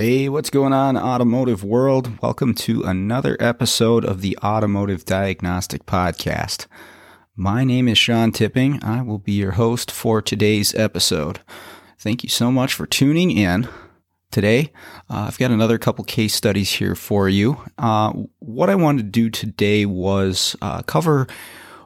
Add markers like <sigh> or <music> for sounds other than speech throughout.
Hey, what's going on, automotive world? Welcome to another episode of the Automotive Diagnostic Podcast. My name is Sean Tipping. I will be your host for today's episode. Thank you so much for tuning in today. Uh, I've got another couple case studies here for you. Uh, what I wanted to do today was uh, cover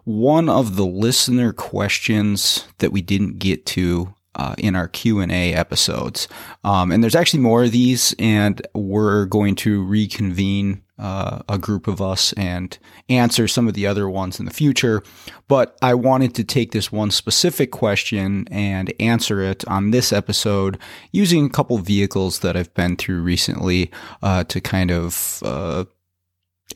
one of the listener questions that we didn't get to uh, in our Q&A episodes. Um, and there's actually more of these and we're going to reconvene uh, a group of us and answer some of the other ones in the future. But I wanted to take this one specific question and answer it on this episode using a couple vehicles that I've been through recently uh, to kind of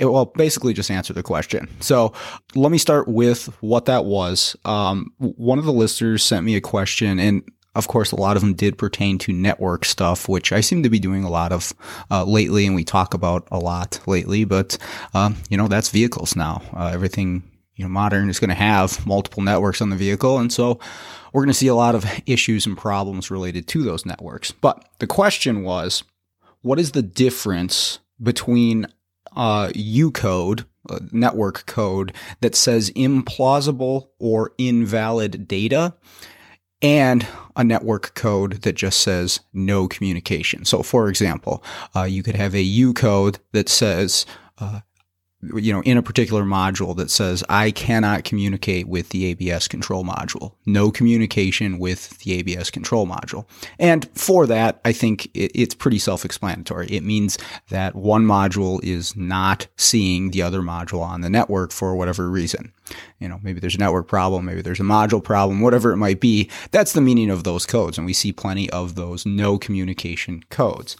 uh, well, basically just answer the question. So let me start with what that was. Um, one of the listeners sent me a question and of course, a lot of them did pertain to network stuff, which I seem to be doing a lot of uh, lately, and we talk about a lot lately. But um, you know, that's vehicles now. Uh, everything you know, modern is going to have multiple networks on the vehicle, and so we're going to see a lot of issues and problems related to those networks. But the question was, what is the difference between uh, U code, uh, network code that says implausible or invalid data, and a network code that just says no communication. So, for example, uh, you could have a U code that says uh, you know, in a particular module that says, I cannot communicate with the ABS control module. No communication with the ABS control module. And for that, I think it's pretty self-explanatory. It means that one module is not seeing the other module on the network for whatever reason. You know, maybe there's a network problem, maybe there's a module problem, whatever it might be. That's the meaning of those codes. And we see plenty of those no communication codes.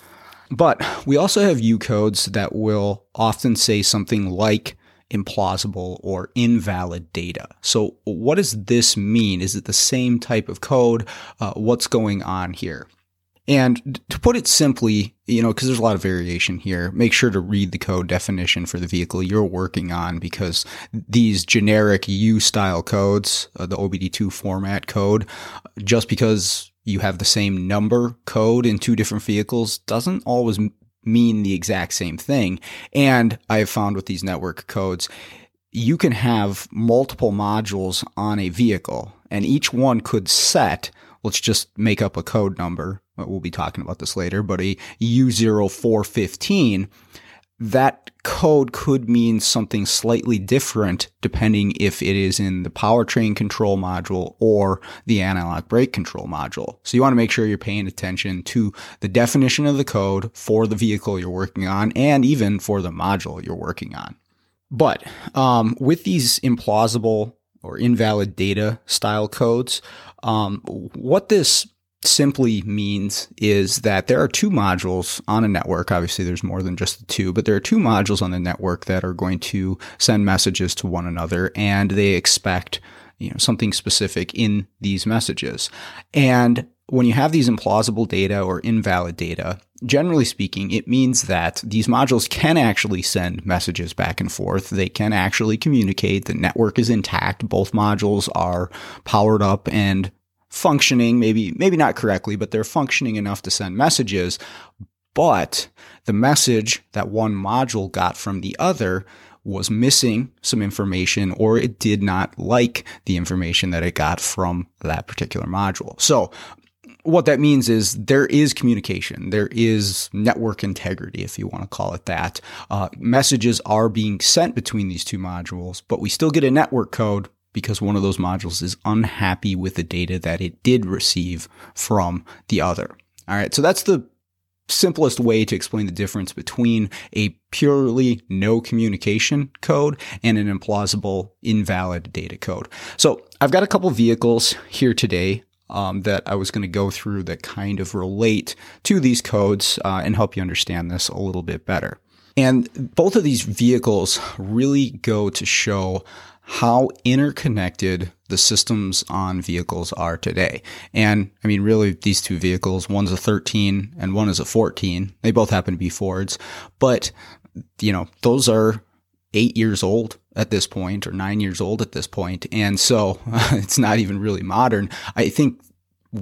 But we also have U codes that will often say something like implausible or invalid data. So, what does this mean? Is it the same type of code? Uh, what's going on here? And to put it simply, you know, because there's a lot of variation here, make sure to read the code definition for the vehicle you're working on because these generic U style codes, uh, the OBD2 format code, just because you have the same number code in two different vehicles doesn't always mean the exact same thing. And I have found with these network codes, you can have multiple modules on a vehicle and each one could set, let's just make up a code number. We'll be talking about this later, but a U0415 that code could mean something slightly different depending if it is in the powertrain control module or the anti-lock brake control module. So you want to make sure you're paying attention to the definition of the code for the vehicle you're working on and even for the module you're working on. But um, with these implausible or invalid data style codes, um, what this simply means is that there are two modules on a network. Obviously, there's more than just the two, but there are two modules on the network that are going to send messages to one another and they expect, you know, something specific in these messages. And when you have these implausible data or invalid data, generally speaking, it means that these modules can actually send messages back and forth. They can actually communicate. The network is intact. Both modules are powered up and functioning, maybe, maybe not correctly, but they're functioning enough to send messages. But the message that one module got from the other was missing some information or it did not like the information that it got from that particular module. So what that means is there is communication. There is network integrity, if you want to call it that. Uh, messages are being sent between these two modules, but we still get a network code because one of those modules is unhappy with the data that it did receive from the other. All right. So that's the simplest way to explain the difference between a purely no communication code and an implausible invalid data code. So I've got a couple vehicles here today um, that I was going to go through that kind of relate to these codes uh, and help you understand this a little bit better. And both of these vehicles really go to show how interconnected the systems on vehicles are today. And I mean, really, these two vehicles, one's a 13 and one is a 14. They both happen to be Fords, but you know, those are eight years old at this point or nine years old at this point. And so <laughs> it's not even really modern. I think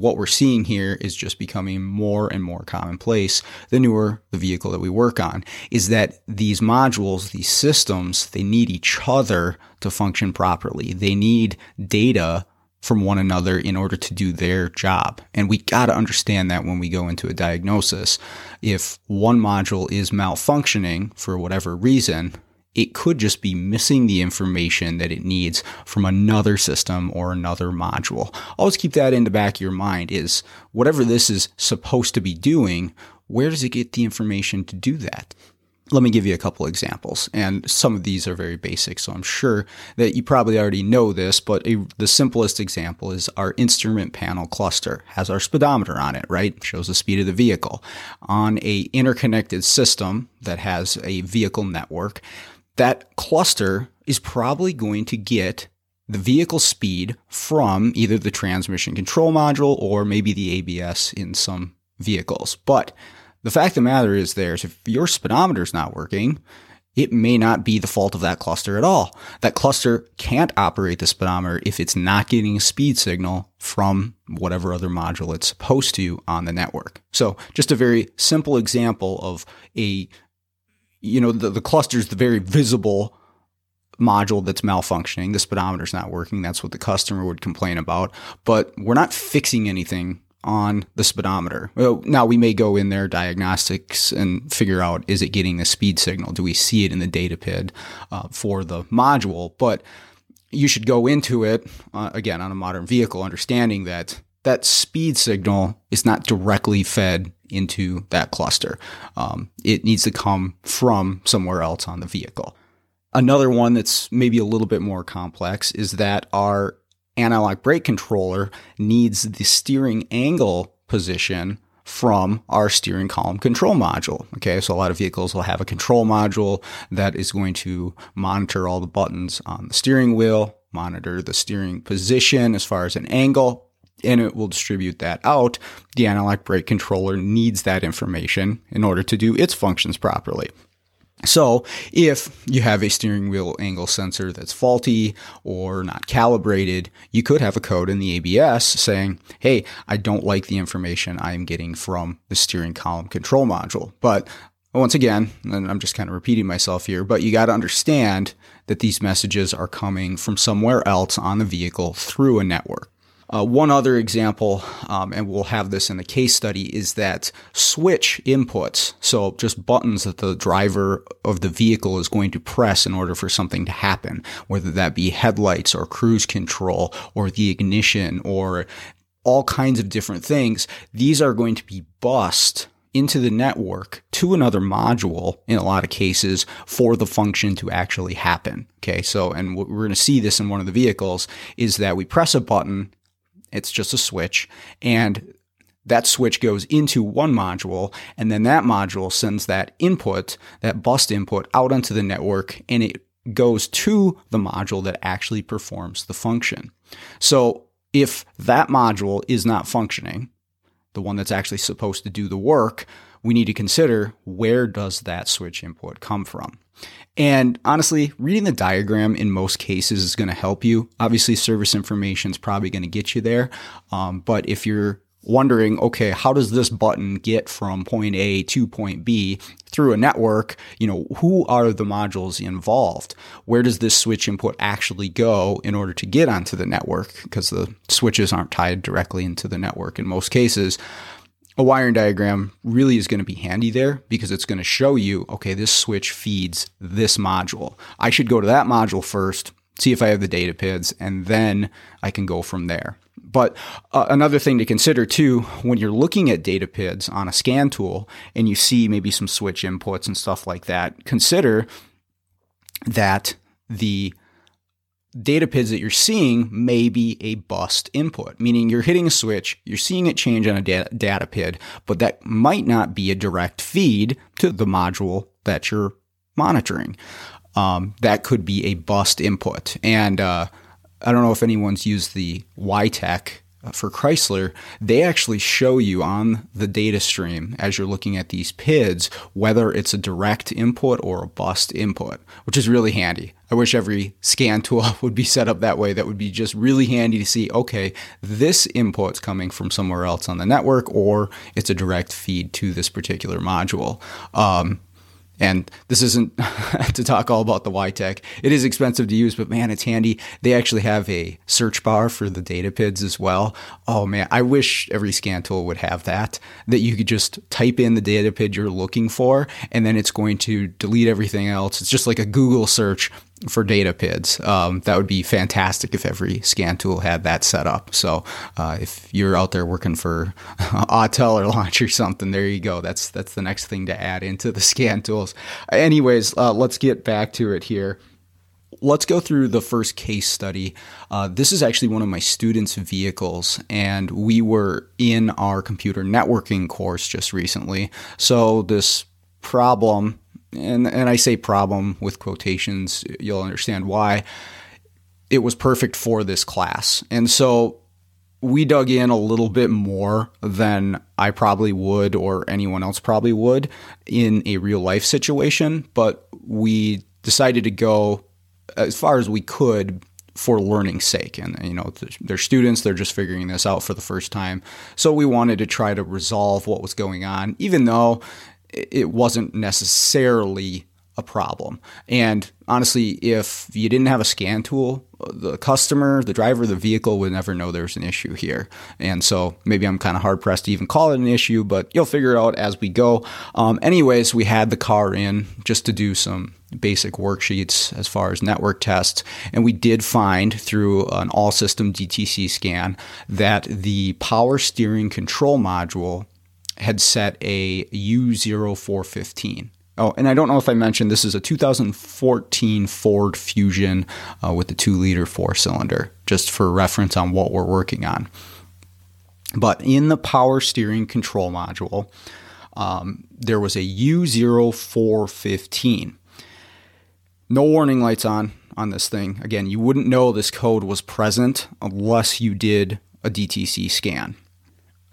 what we're seeing here is just becoming more and more commonplace the newer the vehicle that we work on is that these modules these systems they need each other to function properly. They need data from one another in order to do their job. And we got to understand that when we go into a diagnosis. If one module is malfunctioning for whatever reason it could just be missing the information that it needs from another system or another module. Always keep that in the back of your mind is whatever this is supposed to be doing, where does it get the information to do that? Let me give you a couple examples, and some of these are very basic, so I'm sure that you probably already know this, but a, the simplest example is our instrument panel cluster has our speedometer on it, right? Shows the speed of the vehicle. On a interconnected system that has a vehicle network, that cluster is probably going to get the vehicle speed from either the transmission control module or maybe the ABS in some vehicles. But the fact of the matter is there's if your speedometer is not working, it may not be the fault of that cluster at all. That cluster can't operate the speedometer if it's not getting a speed signal from whatever other module it's supposed to on the network. So just a very simple example of a you know, the, the cluster is the very visible module that's malfunctioning. The speedometer's not working. That's what the customer would complain about. But we're not fixing anything on the speedometer. Now we may go in there diagnostics and figure out is it getting the speed signal? Do we see it in the data PID uh, for the module? But you should go into it uh, again on a modern vehicle, understanding that that speed signal is not directly fed into that cluster. Um, it needs to come from somewhere else on the vehicle. Another one that's maybe a little bit more complex is that our anti-lock brake controller needs the steering angle position from our steering column control module. Okay, so a lot of vehicles will have a control module that is going to monitor all the buttons on the steering wheel, monitor the steering position as far as an angle, and it will distribute that out. The anti-lock brake controller needs that information in order to do its functions properly. So, if you have a steering wheel angle sensor that's faulty or not calibrated, you could have a code in the ABS saying, Hey, I don't like the information I'm getting from the steering column control module. But once again, and I'm just kind of repeating myself here, but you got to understand that these messages are coming from somewhere else on the vehicle through a network. Uh, one other example, um, and we'll have this in the case study, is that switch inputs, so just buttons that the driver of the vehicle is going to press in order for something to happen, whether that be headlights or cruise control or the ignition or all kinds of different things. These are going to be bussed into the network to another module in a lot of cases for the function to actually happen. Okay. So, and we're going to see this in one of the vehicles is that we press a button it's just a switch. And that switch goes into one module, and then that module sends that input, that bus input, out onto the network, and it goes to the module that actually performs the function. So if that module is not functioning, the one that's actually supposed to do the work, we need to consider where does that switch input come from? And honestly, reading the diagram in most cases is going to help you. Obviously, service information is probably going to get you there. Um, but if you're wondering, okay, how does this button get from point A to point B through a network? You know, who are the modules involved? Where does this switch input actually go in order to get onto the network? Because the switches aren't tied directly into the network in most cases a wiring diagram really is going to be handy there because it's going to show you, okay, this switch feeds this module. I should go to that module first, see if I have the data PIDs, and then I can go from there. But uh, another thing to consider too, when you're looking at data PIDs on a scan tool and you see maybe some switch inputs and stuff like that, consider that the data PIDs that you're seeing may be a bussed input, meaning you're hitting a switch, you're seeing it change on a data, PID, but that might not be a direct feed to the module that you're monitoring. Um, that could be a bussed input. And uh, I don't know if anyone's used the wiTECH for Chrysler, they actually show you on the data stream as you're looking at these PIDs whether it's a direct input or a bussed input, which is really handy. I wish every scan <laughs> tool would be set up that way. That would be just really handy to see, okay, this input's coming from somewhere else on the network or it's a direct feed to this particular module. Um, and this isn't <laughs> to talk all about the wiTECH. It is expensive to use, but man, it's handy. They actually have a search bar for the data PIDs as well. Oh man, I wish every scan tool would have that, that you could just type in the data PID you're looking for, and then it's going to delete everything else. It's just like a Google search for data PIDs. Um, that would be fantastic if every scan tool had that set up. So uh, if you're out there working for <laughs> Autel or Launch or something, there you go. That's that's the next thing to add into the <laughs> scan tools. Anyways, uh, let's get back to it here. Let's go through the first case study. Uh, this is actually one of my students' vehicles, and we were in our computer networking course just recently. So, this problem and and I say problem with quotations, you'll understand why. It was perfect for this class. And so we dug in a little bit more than I probably would or anyone else probably would in a real life situation, but we decided to go as far as we could for learning's sake. And, you know, they're students, they're just figuring this out for the first time. So we wanted to try to resolve what was going on, even though it wasn't necessarily a problem. And honestly, if you didn't have a scan tool, the customer, the driver the vehicle would never know there's an issue here. And so maybe I'm kind of hard pressed to even call it an issue, but you'll figure it out as we go. Um, anyways, we had the car in just to do some basic worksheets as far as network tests. And we did find through an all system DTC scan that the power steering control module had set a U0415. Oh, and I don't know if I mentioned this is a 2014 Ford Fusion uh, with the two liter four cylinder, just for reference on what we're working on. But in the power steering control module, um, there was a U0415. No warning lights on on this thing. Again, you wouldn't know this code was present unless you did a DTC scan.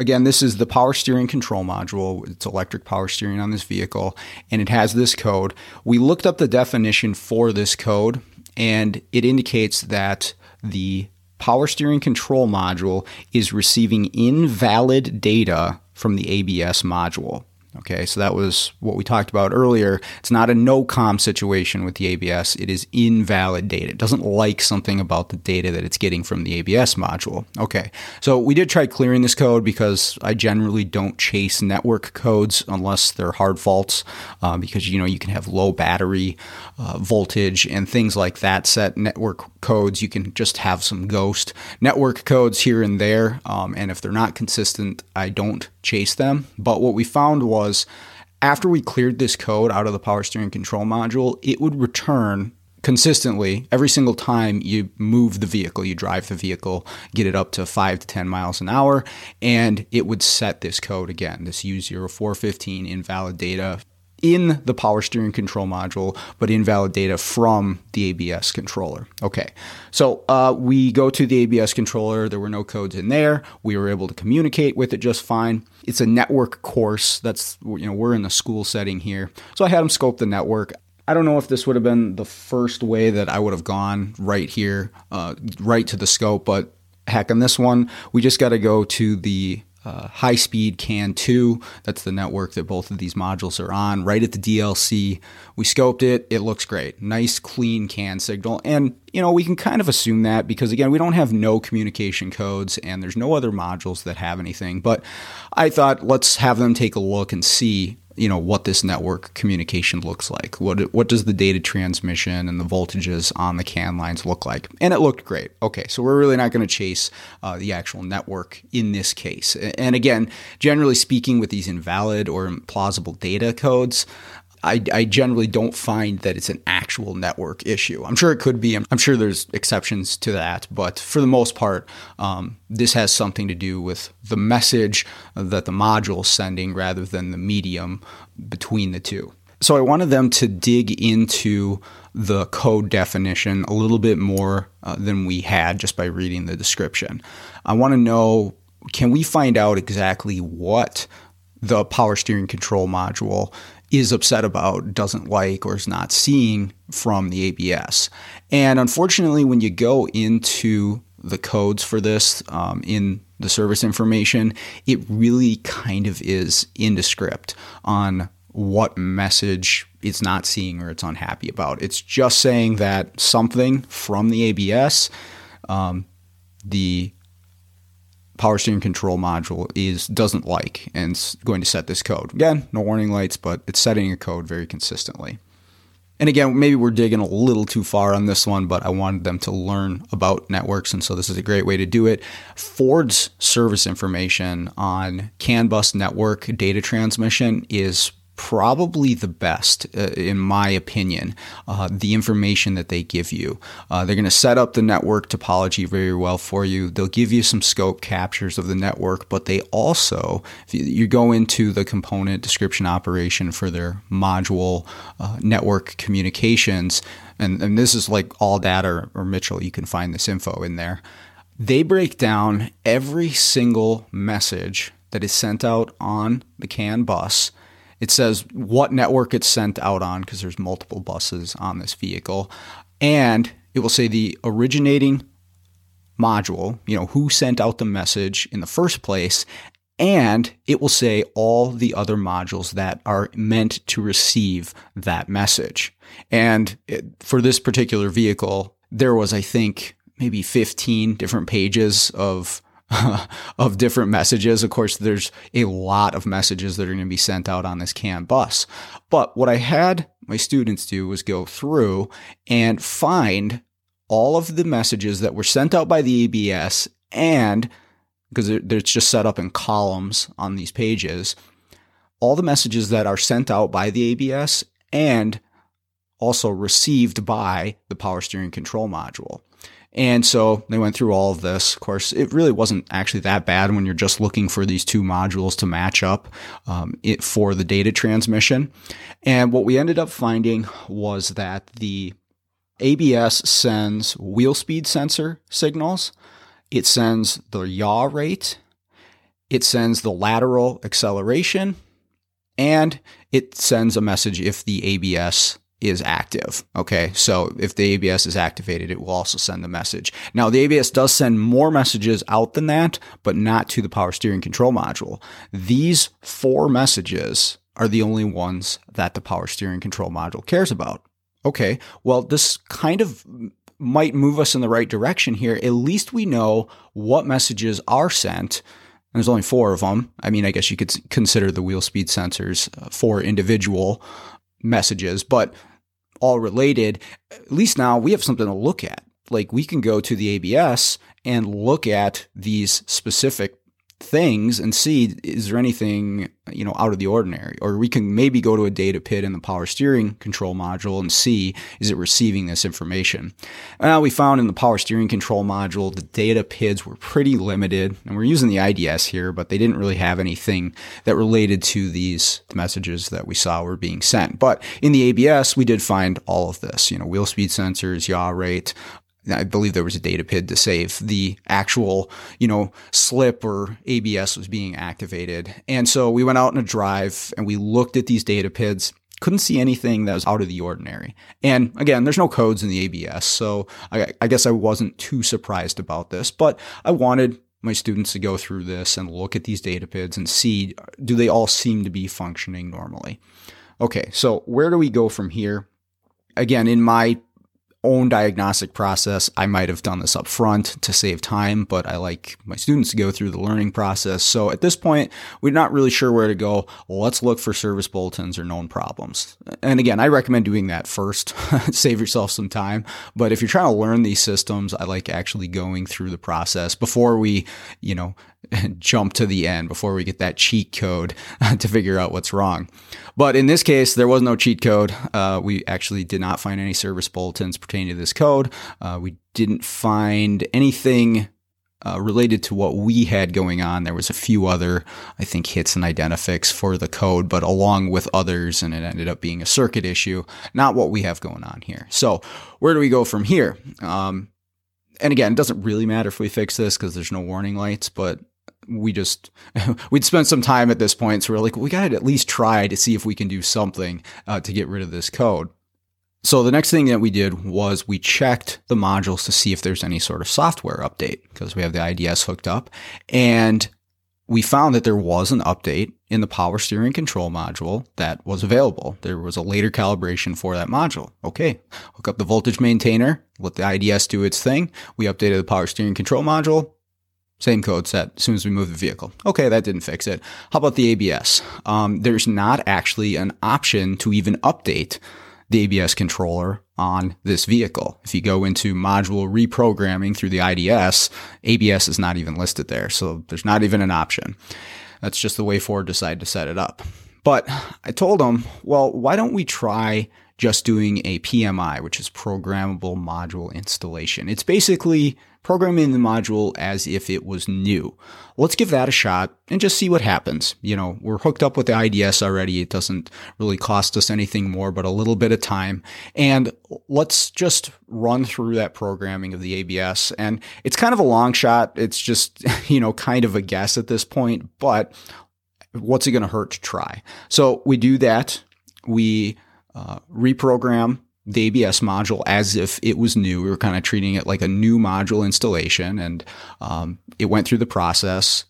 Again, this is the power steering control module. It's electric power steering on this vehicle, and it has this code. We looked up the definition for this code, and it indicates that the power steering control module is receiving invalid data from the ABS module. Okay, so that was what we talked about earlier. It's not a no com situation with the ABS, it is invalid data. It doesn't like something about the data that it's getting from the ABS module. Okay, so we did try clearing this code because I generally don't chase network codes unless they're hard faults uh, because you know you can have low battery uh, voltage and things like that set network codes. You can just have some ghost network codes here and there, um, and if they're not consistent, I don't chase them. But what we found was after we cleared this code out of the power steering control module, it would return consistently every single time you move the vehicle, you drive the vehicle, get it up to 5 to 10 miles an hour, and it would set this code again, this U0415 invalid data in the power steering control module, but invalid data from the ABS controller. Okay, so uh, we go to the ABS controller. There were no codes in there. We were able to communicate with it just fine. It's a network course. That's you know we're in the school setting here, so I had them scope the network. I don't know if this would have been the first way that I would have gone right here, uh, right to the scope, but heck, on this one, we just got to go to the uh, high speed CAN 2. That's the network that both of these modules are on. Right at the DLC, we scoped it. It looks great. Nice, clean CAN signal. And, you know, we can kind of assume that because, again, we don't have no communication codes and there's no other modules that have anything. But I thought let's have them take a look and see you know what this network communication looks like. What what does the data transmission and the voltages on the CAN lines look like? And it looked great. Okay, so we're really not going to chase uh, the actual network in this case. And again, generally speaking, with these invalid or implausible data codes, I, I, generally don't find that it's an actual network issue. I'm sure it could be. I'm, I'm sure there's exceptions to that, but for the most part, um, this has something to do with the message that the module is sending rather than the medium between the two. So I wanted them to dig into the code definition a little bit more uh, than we had just by reading the description. I want to know can we find out exactly what the power steering control module is upset about, doesn't like, or is not seeing from the ABS. And unfortunately, when you go into the codes for this um, in the service information, it really kind of is indescript on what message it's not seeing or it's unhappy about. It's just saying that something from the ABS, um, the power steering control module is doesn't like and it's going to set this code. Again, no warning lights, but it's setting a code very consistently. And again, maybe we're digging a little too far on this one, but I wanted them to learn about networks. And so this is a great way to do it. Ford's service information on CAN bus network data transmission is probably the best, uh, in my opinion, uh, the information that they give you. Uh, they're going to set up the network topology very well for you. They'll give you some scope captures of the network, but they also, if you, you go into the component description operation for their module uh, network communications, and, and this is like ALLDATA or, or Mitchell, you can find this info in there. They break down every single message that is sent out on the CAN bus it says what network it's sent out on because there's multiple buses on this vehicle. And it will say the originating module, you know, who sent out the message in the first place. And it will say all the other modules that are meant to receive that message. And it, for this particular vehicle, there was, I think, maybe 15 different pages of <laughs> of different messages. Of course, there's a lot of messages that are going to be sent out on this CAN bus. But what I had my students do was go through and find all of the messages that were sent out by the ABS and because it's just set up in columns on these pages, all the messages that are sent out by the ABS and also received by the power steering control module. And so they went through all of this. Of course, it really wasn't actually that bad when you're just looking for these two modules to match up um, it, for the data transmission. And what we ended up finding was that the ABS sends wheel speed sensor signals. It sends the yaw rate. It sends the lateral acceleration. And it sends a message if the ABS is active. Okay. So if the ABS is activated, it will also send the message. Now the ABS does send more messages out than that, but not to the power steering control module. These four messages are the only ones that the power steering control module cares about. Okay. Well, this kind of might move us in the right direction here. At least we know what messages are sent. There's only four of them. I mean, I guess you could consider the wheel speed sensors uh, four individual messages, but all related, at least now we have something to look at. Like we can go to the ABS and look at these specific things and see is there anything you know out of the ordinary? Or we can maybe go to a data PID in the power steering control module and see is it receiving this information? Well, we found in the power steering control module the data PIDs were pretty limited. And we're using the IDS here but they didn't really have anything that related to these messages that we saw were being sent. But in the ABS we did find all of this you know wheel speed sensors yaw rate I believe there was a data PID to save the actual, you know, slip or ABS was being activated. And so we went out in a drive and we looked at these data PIDs. Couldn't see anything that was out of the ordinary. And again, there's no codes in the ABS. So I, I guess I wasn't too surprised about this, but I wanted my students to go through this and look at these data PIDs and see do they all seem to be functioning normally. Okay, so where do we go from here? Again, in my own diagnostic process. I might have done this up front to save time, but I like my students to go through the learning process. So at this point, we're not really sure where to go. Let's look for service bulletins or known problems. And again, I recommend doing that first. <laughs> save yourself some time. But if you're trying to learn these systems, I like actually going through the process before we, you know, <laughs> jump to the end before we get that cheat code to figure out what's wrong. But in this case, there was no cheat code. Uh, we actually did not find any service bulletins pertaining to this code. Uh, we didn't find anything uh, related to what we had going on. There was a few other, I think, hits and Identifix for the code, but along with others, and it ended up being a circuit issue, not what we have going on here. So where do we go from here? Um, and again, it doesn't really matter if we fix this because there's no warning lights, but we just <laughs> we'd spent some time at this point so we're like we gotta at least try to see if we can do something uh, to get rid of this code so the next thing that we did was we checked the modules to see if there's any sort of software update because we have the IDS hooked up. And we found that there was an update in the power steering control module that was available. There was a later calibration for that module. Okay, hook up the voltage maintainer, let the IDS do its thing. We updated the power steering control module. Same code set as soon as we move the vehicle. Okay, that didn't fix it. How about the ABS? Um, there's not actually an option to even update the ABS controller on this vehicle. If you go into module reprogramming through the IDS, ABS is not even listed there. So there's not even an option. That's just the way Ford decided to set it up. But I told them, well, why don't we try just doing a PMI, which is programmable module installation? It's basically programming the module as if it was new. Let's give that a shot and just see what happens. You know, we're hooked up with the IDS already. It doesn't really cost us anything more but a little bit of time. And let's just run through that programming of the ABS. And it's kind of a long shot. It's just, <laughs> you know, kind of a guess at this point, but what's it going to hurt to try? So we do that. We uh, reprogram the ABS module as if it was new. We were kind of treating it like a new module installation, and um, it went through the process.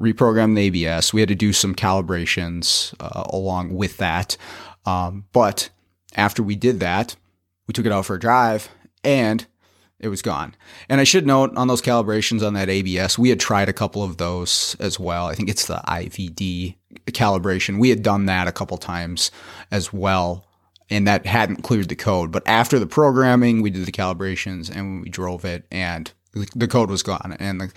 Reprogrammed the ABS. We had to do some calibrations uh, along with that, um, but after we did that, we took it out for a drive, and it was gone. And I should note on those calibrations on that ABS, we had tried a couple of those as well. I think it's the IVD calibration. We had done that a couple times as well and that hadn't cleared the code. But after the programming, we did the calibrations and we drove it, and the code was gone. And the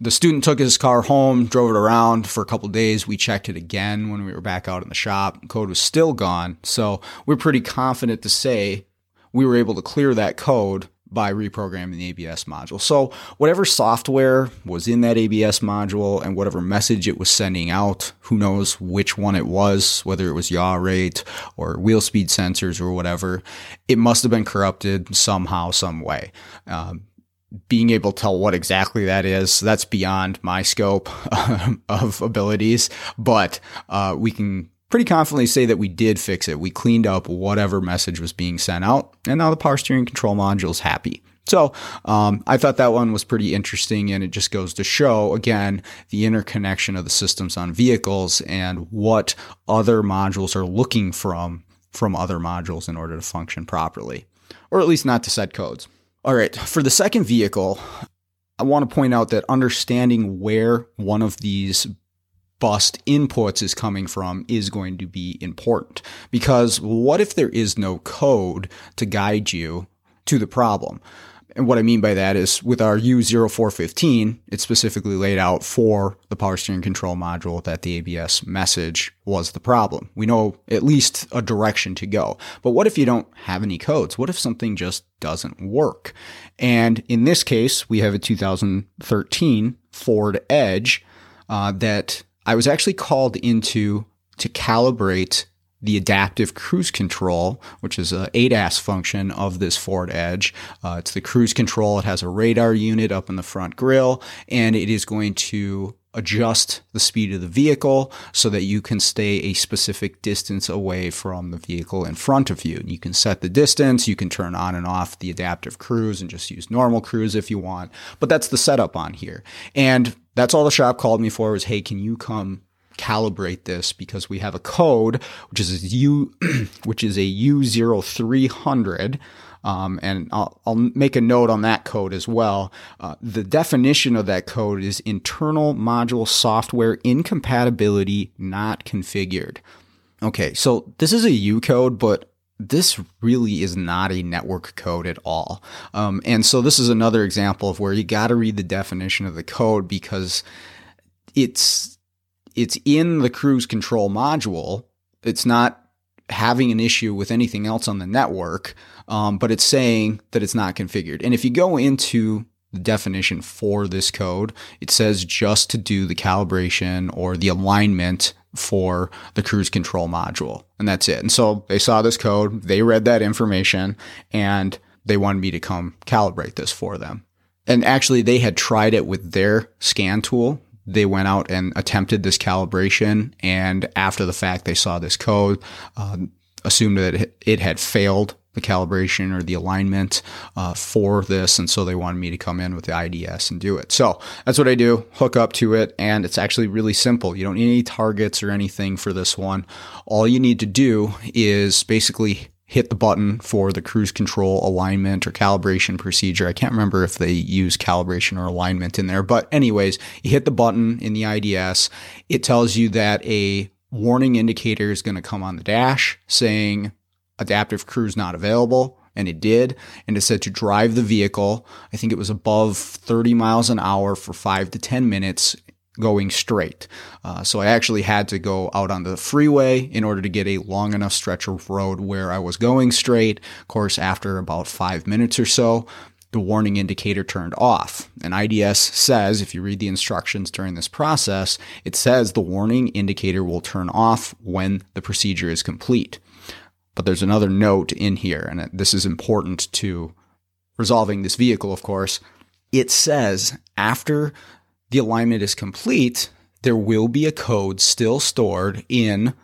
the student took his car home, drove it around for a couple days. We checked it again when we were back out in the shop. Code was still gone. So we're pretty confident to say we were able to clear that code by reprogramming the ABS module. So whatever software was in that ABS module and whatever message it was sending out, who knows which one it was, whether it was yaw rate or wheel speed sensors or whatever, it must have been corrupted somehow, some way. Um, being able to tell what exactly that is, that's beyond my scope <laughs> of abilities, but uh, we can pretty confidently say that we did fix it. We cleaned up whatever message was being sent out, and now the power steering control module is happy. So um, I thought that one was pretty interesting, and it just goes to show again the interconnection of the systems on vehicles and what other modules are looking from from other modules in order to function properly, or at least not to set codes. All right, for the second vehicle, I want to point out that understanding where one of these bussed inputs is coming from is going to be important. Because what if there is no code to guide you to the problem? And what I mean by that is with our U0415, it's specifically laid out for the power steering control module that the ABS message was the problem. We know at least a direction to go. But what if you don't have any codes? What if something just doesn't work? And in this case, we have a 2013 Ford Edge uh, that I was actually called into to calibrate the adaptive cruise control, which is a ADAS function of this Ford Edge. Uh, it's the cruise control. It has a radar unit up in the front grille, and it is going to adjust the speed of the vehicle so that you can stay a specific distance away from the vehicle in front of you. And you can set the distance, you can turn on and off the adaptive cruise and just use normal cruise if you want. But that's the setup on here. And that's all the shop called me for was, hey, can you come calibrate this because we have a code which is a U, <clears throat> which is a U0300. Um, and I'll, I'll, make a note on that code as well. Uh, the definition of that code is internal module software incompatibility not configured. Okay, so this is a U code, but this really is not a network code at all. Um, and so this is another example of where you got to read the definition of the code because it's it's in the cruise control module. It's not having an issue with anything else on the network, um, but it's saying that it's not configured. And if you go into the definition for this code, it says just to do the calibration or the alignment for the cruise control module. And that's it. And so they saw this code, they read that information, and they wanted me to come calibrate this for them. And actually, they had tried it with their scan tool. They went out and attempted this calibration. And after the fact, they saw this code, uh, assumed that it had failed the calibration or the alignment uh, for this. And so they wanted me to come in with the IDS and do it. So that's what I do, hook up to it. And it's actually really simple. You don't need any targets or anything for this one. All you need to do is basically hit the button for the cruise control alignment or calibration procedure. I can't remember if they use calibration or alignment in there, but anyways, you hit the button in the IDS. It tells you that a warning indicator is going to come on the dash saying adaptive cruise not available. And it did. And it said to drive the vehicle. I think it was above 30 miles an hour for five to 10 minutes going straight. Uh, so I actually had to go out on the freeway in order to get a long enough stretch of road where I was going straight. Of course, after about five minutes or so, the warning indicator turned off. And IDS says, if you read the instructions during this process, it says the warning indicator will turn off when the procedure is complete. But there's another note in here, and this is important to resolving this vehicle, of course. It says after the alignment is complete, there will be a code still stored in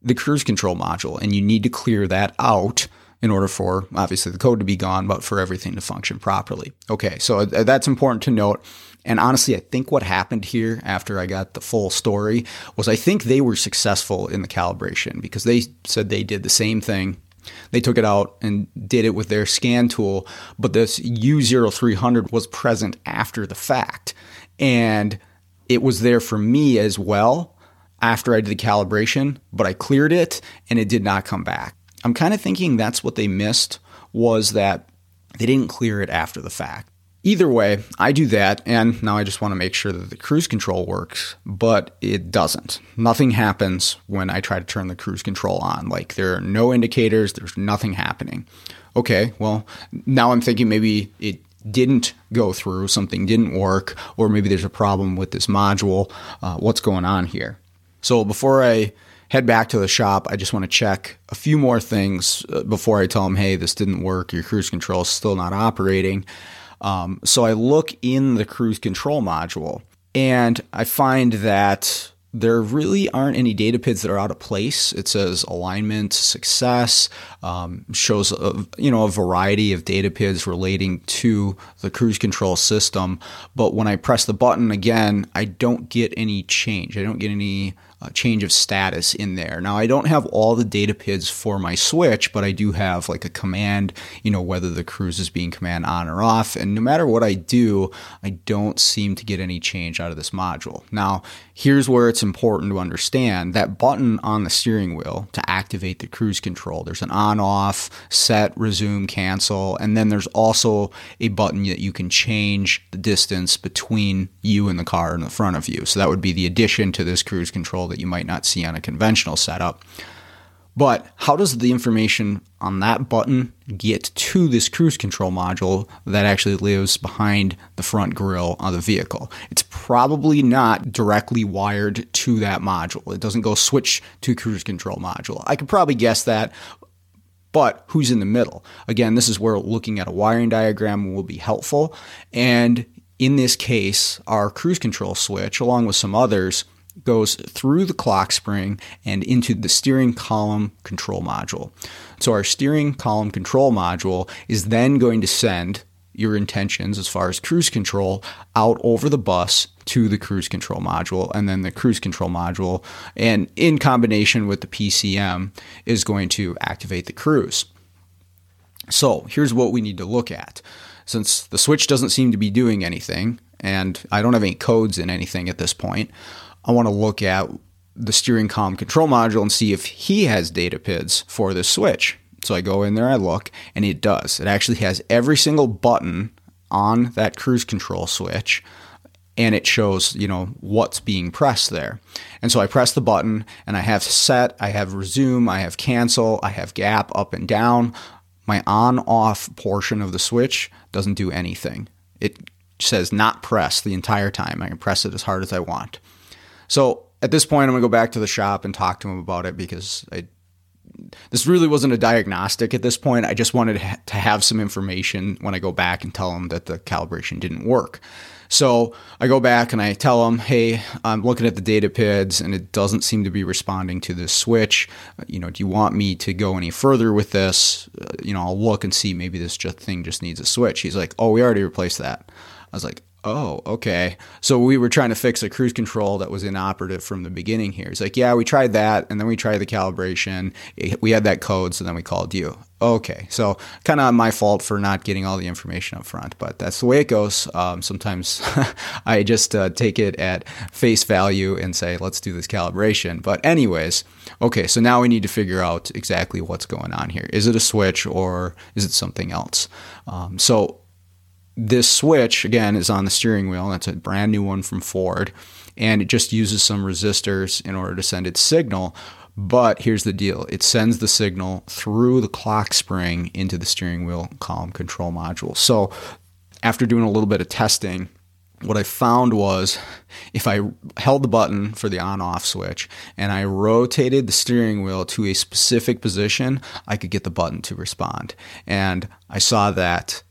the cruise control module, and you need to clear that out in order for obviously the code to be gone, but for everything to function properly. Okay, so uh, that's important to note. And honestly, I think what happened here after I got the full story was I think they were successful in the calibration because they said they did the same thing. They took it out and did it with their scan tool, but this U0300 was present after the fact. And it was there for me as well after I did the calibration, but I cleared it and it did not come back. I'm kind of thinking that's what they missed was that they didn't clear it after the fact. Either way, I do that, and now I just want to make sure that the cruise control works, but it doesn't. Nothing happens when I try to turn the cruise control on. Like, there are no indicators, there's nothing happening. Okay, well, now I'm thinking maybe it didn't go through, something didn't work, or maybe there's a problem with this module. Uh, what's going on here? So, before I head back to the shop, I just want to check a few more things uh, before I tell them, hey, this didn't work, your cruise control is still not operating. Um, so I look in the cruise control module and I find that there really aren't any data PIDs that are out of place. It says alignment success, um, shows a, you know a variety of data PIDs relating to the cruise control system. But when I press the button again, I don't get any change. I don't get any Uh, change of status in there. Now I don't have all the data PIDs for my switch, but I do have like a command, you know, whether the cruise is being command on or off. And no matter what I do, I don't seem to get any change out of this module. Now, here's where it's important to understand that button on the steering wheel to activate the cruise control. There's an on off, set, resume, cancel, and then there's also a button that you can change the distance between you and the car in the front of you. So that would be the addition to this cruise control that you might not see on a conventional setup. But how does the information on that button get to this cruise control module that actually lives behind the front grille of the vehicle? It's probably not directly wired to that module. It doesn't go switch to cruise control module. I could probably guess that, but who's in the middle? Again, this is where looking at a wiring diagram will be helpful. And in this case, our cruise control switch, along with some others, goes through the clock spring and into the steering column control module. So our steering column control module is then going to send your intentions as far as cruise control out over the bus to the cruise control module and then the cruise control module and in combination with the PCM is going to activate the cruise. So, here's what we need to look at. Since the switch doesn't seem to be doing anything and I don't have any codes in anything at this point, I want to look at the steering column control module and see if he has data PIDs for this switch. So I go in there, I look, and it does. It actually has every single button on that cruise control switch and it shows, you know, what's being pressed there. And so I press the button and I have set, I have resume, I have cancel, I have gap up and down. My on off portion of the switch doesn't do anything. It says not press the entire time. I can press it as hard as I want. So at this point, I'm to go back to the shop and talk to him about it because I this really wasn't a diagnostic at this point. I just wanted to have some information when I go back and tell them that the calibration didn't work. So I go back and I tell them, hey, I'm looking at the data PIDs and it doesn't seem to be responding to this switch. You know, do you want me to go any further with this? Uh, you know, I'll look and see maybe this just thing just needs a switch. He's like, oh, we already replaced that. I was like, Oh, okay. So we were trying to fix a cruise control that was inoperative from the beginning here. It's like, yeah, we tried that, and then we tried the calibration. We had that code, so then we called you. Okay, so kind of my fault for not getting all the information up front, but that's the way it goes. Um, sometimes <laughs> I just uh, take it at face value and say, let's do this calibration. But, anyways, okay, so now we need to figure out exactly what's going on here. Is it a switch or is it something else? Um, so this switch, again, is on the steering wheel. That's a brand new one from Ford. And it just uses some resistors in order to send its signal. But here's the deal it sends the signal through the clock spring into the steering wheel column control module. So after doing a little bit of testing, what I found was if I held the button for the on off switch and I rotated the steering wheel to a specific position, I could get the button to respond. And I saw that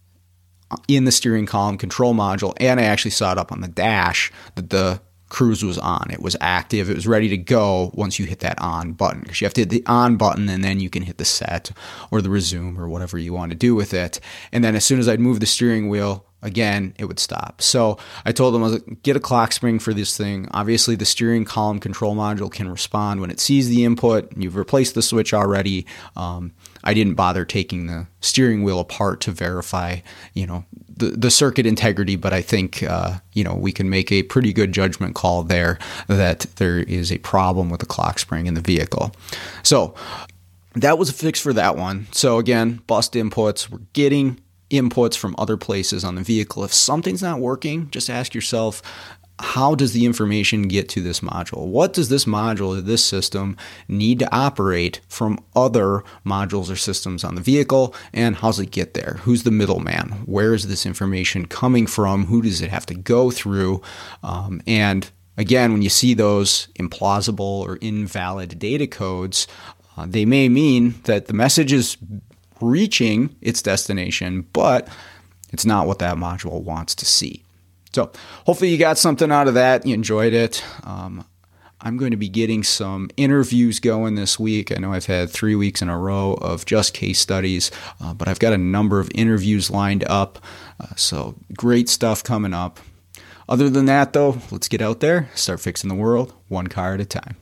in the steering column control module, and I actually saw it up on the dash that the cruise was on. It was active. It was ready to go once you hit that on button because you have to hit the on button and then you can hit the set or the resume or whatever you want to do with it. And then as soon as I'd move the steering wheel again, it would stop. So I told them, I was like, get a clock spring for this thing. Obviously, the steering column control module can respond when it sees the input. You've replaced the switch already. Um, I didn't bother taking the steering wheel apart to verify, you know, the, the circuit integrity, but I think, uh, you know, we can make a pretty good judgment call there that there is a problem with the clock spring in the vehicle. So that was a fix for that one. So again, bussed inputs. We're getting inputs from other places on the vehicle. If something's not working, just ask yourself, how does the information get to this module? What does this module or this system need to operate from other modules or systems on the vehicle? And how's it get there? Who's the middleman? Where is this information coming from? Who does it have to go through? Um, and again, when you see those implausible or invalid data codes, uh, they may mean that the message is reaching its destination, but it's not what that module wants to see. So, hopefully, you got something out of that. You enjoyed it. Um, I'm going to be getting some interviews going this week. I know I've had three weeks in a row of just case studies, uh, but I've got a number of interviews lined up. Uh, so, great stuff coming up. Other than that, though, let's get out there, start fixing the world one car at a time.